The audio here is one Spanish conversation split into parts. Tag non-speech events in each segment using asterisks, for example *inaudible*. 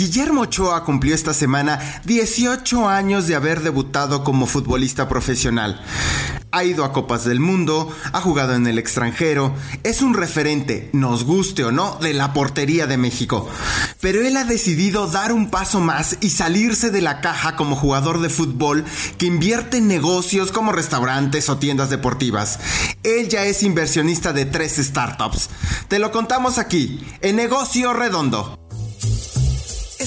Guillermo Ochoa cumplió esta semana 18 años de haber debutado como futbolista profesional. Ha ido a Copas del Mundo, ha jugado en el extranjero, es un referente, nos guste o no, de la portería de México. Pero él ha decidido dar un paso más y salirse de la caja como jugador de fútbol que invierte en negocios como restaurantes o tiendas deportivas. Él ya es inversionista de tres startups. Te lo contamos aquí, en Negocio Redondo.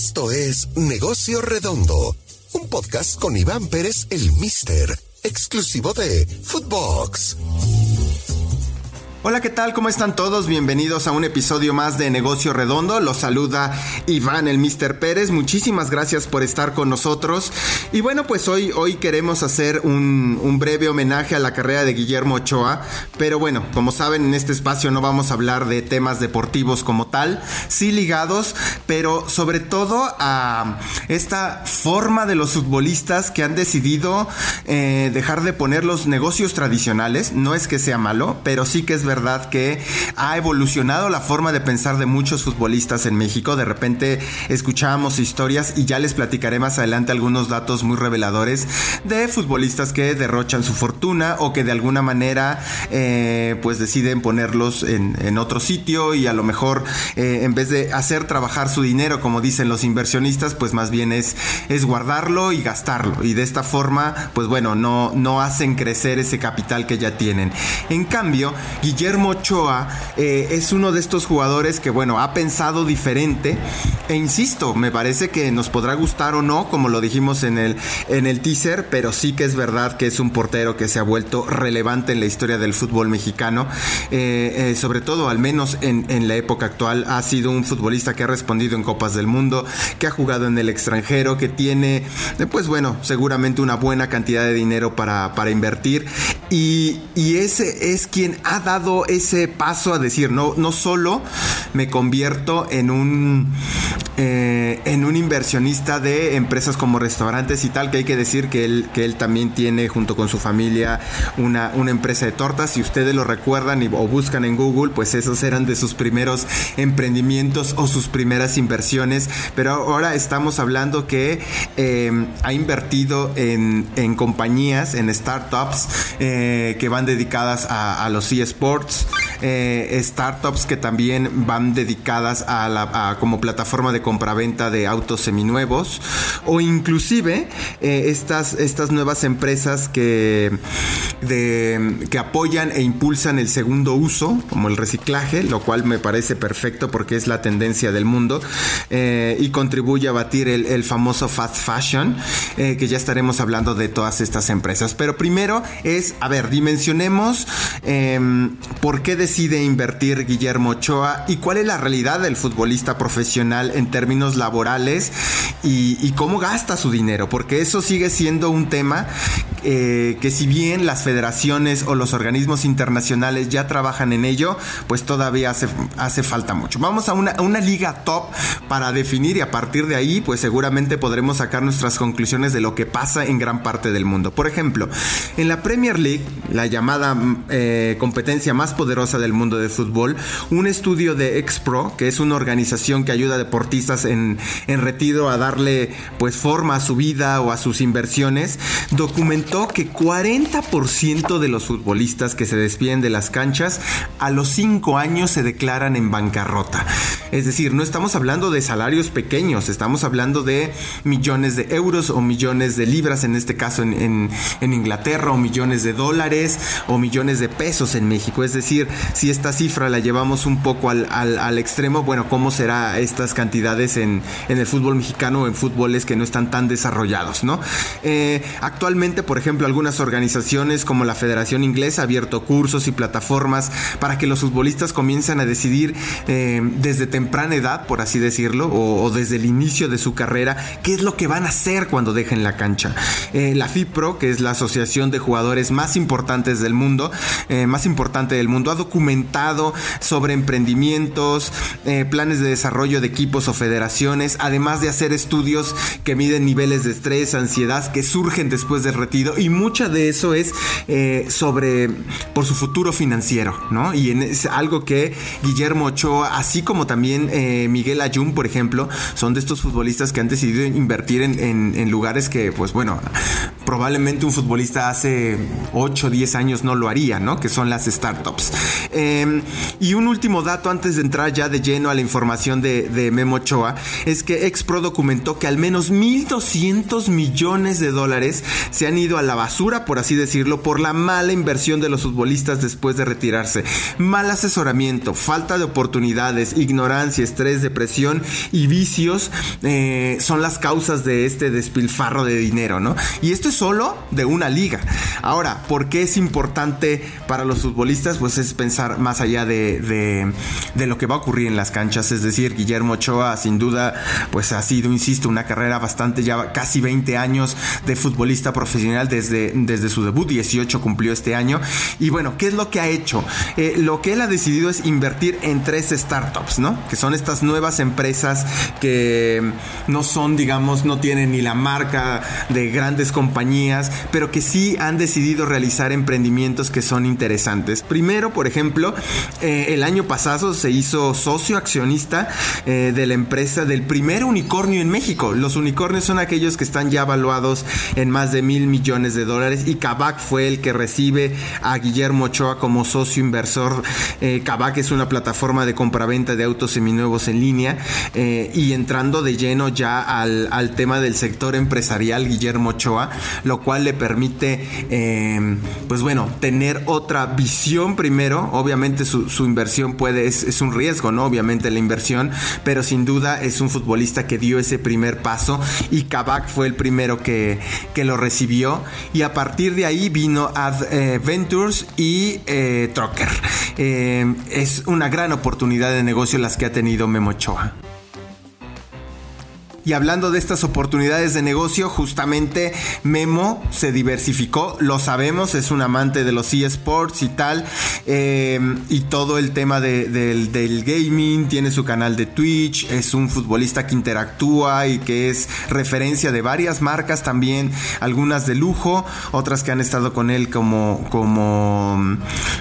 Esto es Negocio Redondo, un podcast con Iván Pérez, el Mister, exclusivo de Footbox. Hola, ¿qué tal? ¿Cómo están todos? Bienvenidos a un episodio más de Negocio Redondo. Los saluda Iván el Mister Pérez. Muchísimas gracias por estar con nosotros. Y bueno, pues hoy, hoy queremos hacer un, un, breve homenaje a la carrera de Guillermo Ochoa. Pero bueno, como saben, en este espacio no vamos a hablar de temas deportivos como tal, sí ligados, pero sobre todo a esta forma de los futbolistas que han decidido eh, dejar de poner los negocios tradicionales. No es que sea malo, pero sí que es verdad verdad que ha evolucionado la forma de pensar de muchos futbolistas en México. De repente escuchábamos historias y ya les platicaré más adelante algunos datos muy reveladores de futbolistas que derrochan su fortuna o que de alguna manera eh, pues deciden ponerlos en, en, otro sitio y a lo mejor eh, en vez de hacer trabajar su dinero como dicen los inversionistas pues más bien es, es guardarlo y gastarlo y de esta forma pues bueno no, no hacen crecer ese capital que ya tienen. En cambio, Guillermo Guillermo Ochoa eh, es uno de estos jugadores que, bueno, ha pensado diferente. E insisto, me parece que nos podrá gustar o no, como lo dijimos en el, en el teaser, pero sí que es verdad que es un portero que se ha vuelto relevante en la historia del fútbol mexicano. Eh, eh, sobre todo, al menos en, la época actual, ha sido un futbolista que ha respondido en Copas del Mundo, que ha jugado en el extranjero, que tiene, pues bueno, seguramente una buena cantidad de dinero para, para invertir. Y, y ese es quien ha dado ese paso a decir, no, no solo me convierto en un, eh, en un inversionista de empresas como restaurantes y tal, que hay que decir que él, que él también tiene junto con su familia una, una empresa de tortas. Si ustedes lo recuerdan y, o buscan en Google, pues esos eran de sus primeros emprendimientos o sus primeras inversiones. Pero ahora estamos hablando que eh, ha invertido en, en, compañías, en startups eh, que van dedicadas a, a los eSports eh, startups que también van dedicadas a, la, como plataforma de compraventa de autos seminuevos o inclusive eh, estas, estas nuevas empresas que, que apoyan e impulsan el segundo uso como el reciclaje lo cual me parece perfecto porque es la tendencia del mundo eh, y contribuye a batir el, famoso fast fashion que ya estaremos hablando de todas estas empresas pero primero es a ver dimensionemos em, ¿Por qué decide invertir Guillermo Ochoa? ¿Y cuál es la realidad del futbolista profesional en términos laborales? ¿Y, cómo gasta su dinero? Porque eso sigue siendo un tema eh, que si bien las federaciones o los organismos internacionales ya trabajan en ello, pues todavía hace, hace falta mucho. Vamos a una, una liga top para definir y a partir de ahí, pues seguramente podremos sacar nuestras conclusiones de lo que pasa en gran parte del mundo. Por ejemplo, en la Premier League, la llamada eh, competencia más poderosa del mundo del fútbol, un estudio de Expro, que es una organización que ayuda a deportistas en, en retiro a darle pues forma a su vida o a sus inversiones, documentó que 40% de los futbolistas que se despiden de las canchas a los 5 años se declaran en bancarrota. Es decir, no estamos hablando de salarios pequeños, estamos hablando de millones de euros o millones de libras, en este caso en, en, Inglaterra, o millones de dólares o millones de pesos en México. Es decir, si esta cifra la llevamos un poco al, al, al extremo, bueno, ¿cómo será estas cantidades en, en, el fútbol mexicano o en fútboles que no están tan desarrollados, ¿no? Eh, actualmente, por ejemplo, algunas organizaciones como la Federación Inglesa ha abierto cursos y plataformas para que los futbolistas comiencen a decidir eh, desde temprana edad, por así decirlo, o, desde el inicio de su carrera, qué es lo que van a hacer cuando dejen la cancha. Eh, la FIPRO, que es la asociación de jugadores más importantes del mundo, eh, más importante del mundo, ha documentado sobre emprendimientos, planes de desarrollo de equipos o federaciones, además de hacer estudios que miden niveles de estrés, ansiedad que surgen después del retiro y mucha de eso es eh, sobre por su futuro financiero, ¿no? Y es algo que Guillermo Ochoa, así como también eh, Miguel Ayun, por ejemplo, son de estos futbolistas que han decidido invertir en, lugares que, pues bueno, probablemente un futbolista hace 8 o 10 años no lo haría, ¿no? Que son las startups. Em, y un último dato antes de entrar ya de lleno a la información de, Memo Ochoa es que Expro documentó que al menos 1.200 millones de dólares se han ido a la basura, por así decirlo, por la mala inversión de los futbolistas después de retirarse. Mal asesoramiento, falta de oportunidades, ignorancia, estrés, depresión y vicios eh, son las causas de este despilfarro de dinero, ¿no? Y esto es solo de una liga. Ahora, ¿por qué es importante para los futbolistas? Pues es pensar más allá de, de, lo que va a ocurrir en las canchas. Es decir, Guillermo Ochoa, sin duda, pues ha sido, insisto, una carrera bastante, ya casi 20 años de futbolista profesional desde, desde su debut, 18 cumplió este año. Y bueno, ¿qué es lo que ha hecho? Eh, lo que él ha decidido es invertir en tres startups, ¿no? Que son estas nuevas empresas que no son, digamos, no tienen ni la marca de grandes compañías, pero que sí han decidido realizar emprendimientos que son interesantes. Primero, por ejemplo, eh, el año pasado se hizo socio accionista eh, de la empresa del primer unicornio en México. Los unicornios son aquellos que están ya evaluados en más de mil millones de dólares y Kavak fue el que recibe a Guillermo Ochoa como socio inversor. Eh, es una plataforma de compraventa de autos seminuevos en línea eh, y entrando de lleno ya al, tema del sector empresarial Guillermo Ochoa, lo cual le permite, eh, pues bueno, tener otra visión primero. Obviamente su, inversión puede, es, un riesgo, ¿no? Obviamente la inversión, pero sin duda es un futbolista que dio ese primer paso y Kavak fue el primero que, que lo recibió y a partir de ahí vino Ad eh, Ventures y eh, Trocker. Eh, es una gran oportunidad de negocio las que ha tenido Memochoa. Y hablando de estas oportunidades de negocio, justamente Memo se diversificó, lo sabemos, es un amante de los eSports y tal, eh, y todo el tema del, gaming, tiene su canal de Twitch, es un futbolista que interactúa y que es referencia de varias marcas también, algunas de lujo, otras que han estado con él como, como,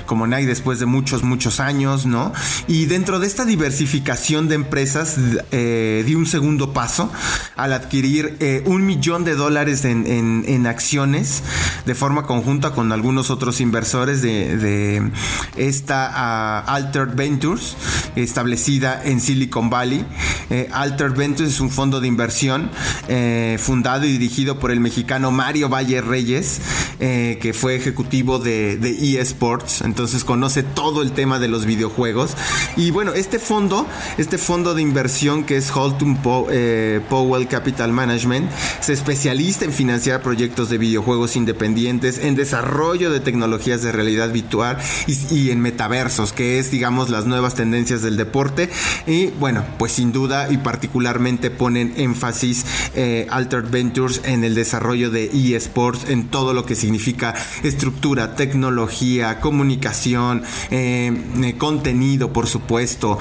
como Nike después de muchos, muchos años, ¿no? Y dentro de esta diversificación de empresas, eh, di un segundo paso al adquirir eh, un millón de dólares en, acciones de forma conjunta con algunos otros inversores de, esta uh, Altered Ventures establecida en Silicon Valley. Eh, Altered Ventures es un fondo de inversión eh, fundado y dirigido por el mexicano Mario Valle Reyes, que fue ejecutivo de, de eSports, entonces conoce todo el tema de los videojuegos. Y bueno, este fondo, este fondo de inversión que es Holton Powell Capital Management se especializa en financiar proyectos de videojuegos independientes, en desarrollo de tecnologías de realidad virtual y, en metaversos, que es, digamos, las nuevas tendencias del deporte. Y bueno, pues sin duda y particularmente ponen énfasis eh, Altered Ventures en el desarrollo de eSports, en todo lo que significa estructura, tecnología, comunicación, eh, eh, contenido, por supuesto,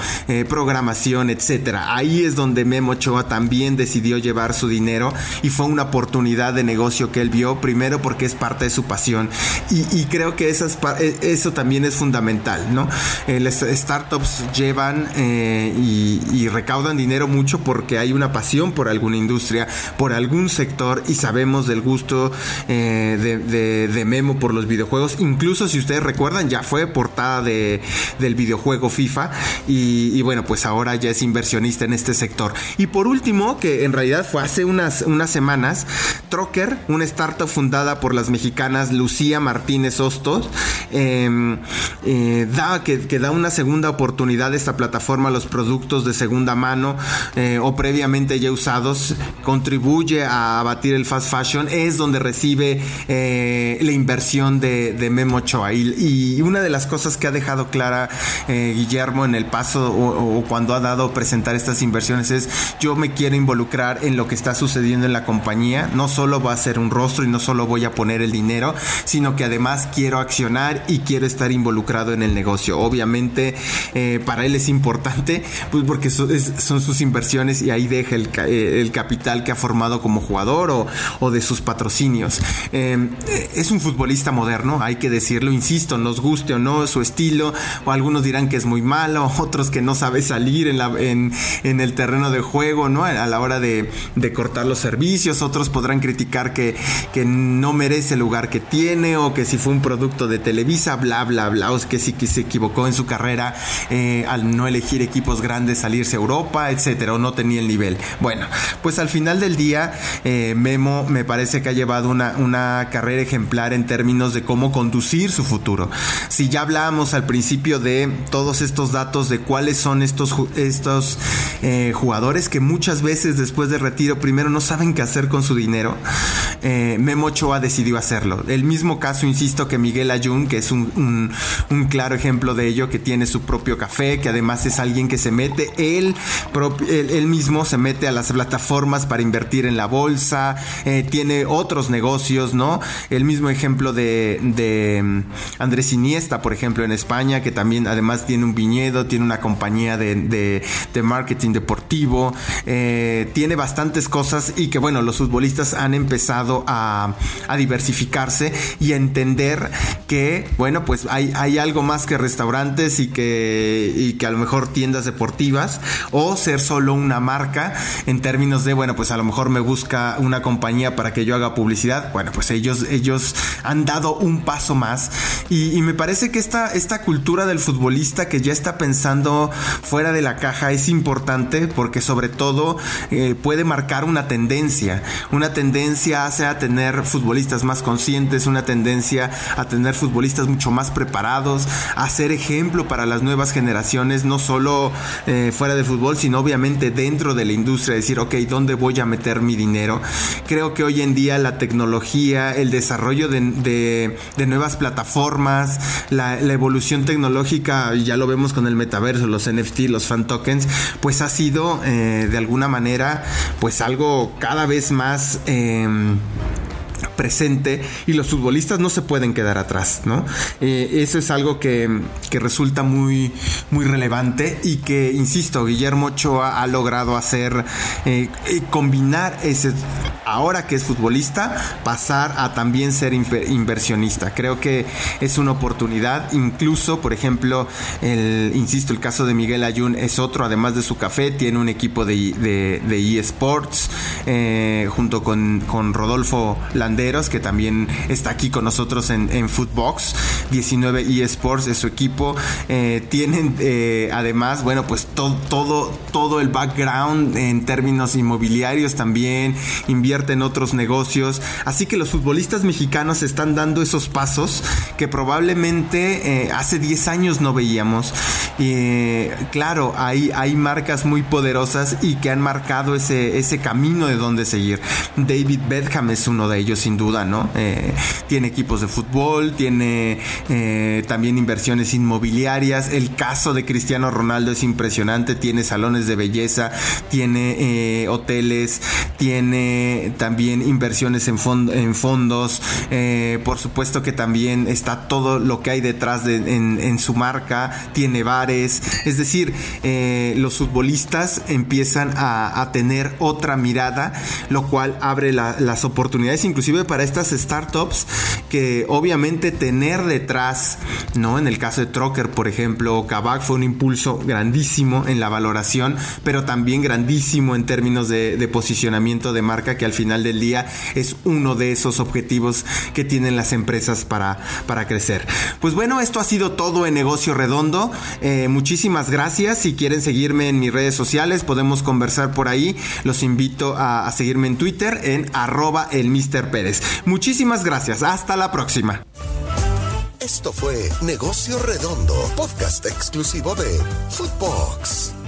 programación, etcétera. Ahí es donde Memo Ochoa también decidió llevar su dinero y fue una oportunidad de negocio que él vio, primero porque es parte de su pasión y, creo que e, eso también es fundamental, ¿no? Las startups llevan eh, y, recaudan dinero mucho porque hay una pasión por alguna industria, por algún sector y sabemos del gusto eh, de, Memo por los videojuegos, incluso si ustedes recuerdan ya fue portada de, del videojuego FIFA y bueno pues ahora ya es inversionista en este sector. Y por último, que en realidad fue hace unas, unas semanas, Trocker, una startup fundada por las mexicanas Lucía Martínez Hostos, em, eh, da, que, da una segunda oportunidad a esta plataforma a los productos de segunda mano eh, o previamente ya usados, contribuye a abatir el fast fashion, es donde recibe eh, la inversión de, Memo Ochoa. Y, una de las cosas que ha dejado clara Guillermo en el paso o, o cuando ha dado presentar estas inversiones es yo me quiero involucrar involucrar en lo que está sucediendo en la compañía. No solo va a ser un rostro y no solo voy a poner el dinero, sino que además quiero accionar y quiero estar involucrado en el negocio. Obviamente eh, para él es importante, pues porque son, sus inversiones y ahí deja el, eh, el, capital que ha formado como jugador o, de sus patrocinios. Eh, es un futbolista moderno, hay que decirlo, insisto, nos guste o no su estilo, o algunos dirán que es muy malo, *laughs* otros que no sabe salir en, el terreno de juego, ¿no? Hora de, de cortar los servicios, otros podrán criticar que, que no merece el lugar que tiene o que si fue un producto de Televisa, bla, bla, bla, o que si que se equivocó en su carrera eh, al no elegir equipos grandes, salirse a Europa, etcétera, o no tenía el nivel. Bueno, pues al final del día, eh, Memo me parece que ha llevado una, una carrera ejemplar en términos de cómo conducir su futuro. Si ya hablábamos al principio de todos estos datos de cuáles son estos, estos eh, jugadores que muchas veces después de retiro primero no saben qué hacer con su dinero, Memo Ochoa decidió hacerlo. El mismo caso, insisto, que Miguel Ayun, que es un, un, claro ejemplo de ello, que tiene su propio café, que además es alguien que se mete, él, él, mismo se mete a las plataformas para invertir en la bolsa, eh, tiene otros negocios, ¿no? El mismo ejemplo de, de mm, Andrés Iniesta, por ejemplo, en España, que también además tiene un viñedo, tiene una compañía de, de, marketing deportivo, eh, tiene bastantes cosas y que, bueno, los futbolistas han empezado a, diversificarse y a entender que, bueno, pues hay, hay algo más que restaurantes y que, y que a lo mejor tiendas deportivas o ser solo una marca en términos de, bueno, pues a lo mejor me busca una compañía para que yo haga publicidad. Bueno, pues ellos, ellos han dado un paso más y, me parece que esta, esta cultura del futbolista que ya está pensando fuera de la caja es importante porque sobre todo eh, puede marcar una tendencia. Una tendencia hace a tener futbolistas más conscientes, una tendencia a tener futbolistas mucho más preparados, a ser ejemplo para las nuevas generaciones, no solo eh, fuera de fútbol, sino obviamente dentro de la industria, decir, ok, ¿dónde voy a meter mi dinero? Creo que hoy en día la tecnología, el desarrollo de, nuevas plataformas, la, evolución tecnológica, ya lo vemos con el metaverso, los NFT, los fan tokens, pues ha sido eh, de alguna manera pues algo cada vez más... Em, presente y los futbolistas no se pueden quedar atrás, ¿no? Eh, eso es algo que, resulta muy, muy relevante y que, insisto, Guillermo Ochoa ha logrado hacer, eh, eh, combinar ese, ahora que es futbolista, pasar a también ser inversionista. Creo que es una oportunidad, incluso, por ejemplo, el, insisto, el caso de Miguel Ayun es otro, además de su café, tiene un equipo de, de, eSports, junto con, con Rodolfo Que también está aquí con nosotros en, Footbox. 19 eSports es su equipo. Eh, tienen eh, además, bueno, pues todo, todo, todo el background en términos inmobiliarios también. Invierte en otros negocios. Así que los futbolistas mexicanos están dando esos pasos que probablemente eh, hace 10 años no veíamos. claro, hay, hay marcas muy poderosas y que han marcado ese, ese camino de dónde seguir. David Bedham es uno de ellos, sin duda, ¿no? Eh, tiene equipos de fútbol, tiene eh, también inversiones inmobiliarias. El caso de Cristiano Ronaldo es impresionante, tiene salones de belleza, tiene eh, hoteles, tiene también inversiones en, en fondos. por supuesto que también está todo lo que hay detrás de, en, su marca, tiene bares. Es decir, los futbolistas empiezan a, tener otra mirada, lo cual abre las oportunidades inclusive para estas startups que obviamente tener detrás, ¿no? En el caso de Trocker, por ejemplo, Kavak fue un impulso grandísimo en la valoración, pero también grandísimo en términos de, posicionamiento de marca, que al final del día es uno de esos objetivos que tienen las empresas para, para crecer. Pues bueno, esto ha sido todo en Negocio Redondo. Eh, muchísimas gracias. Si quieren seguirme en mis redes sociales, podemos conversar por ahí. Los invito a, seguirme en Twitter en arroba el Mr. Muchísimas gracias. Hasta la próxima. Esto fue Negocio Redondo, podcast exclusivo de Footbox.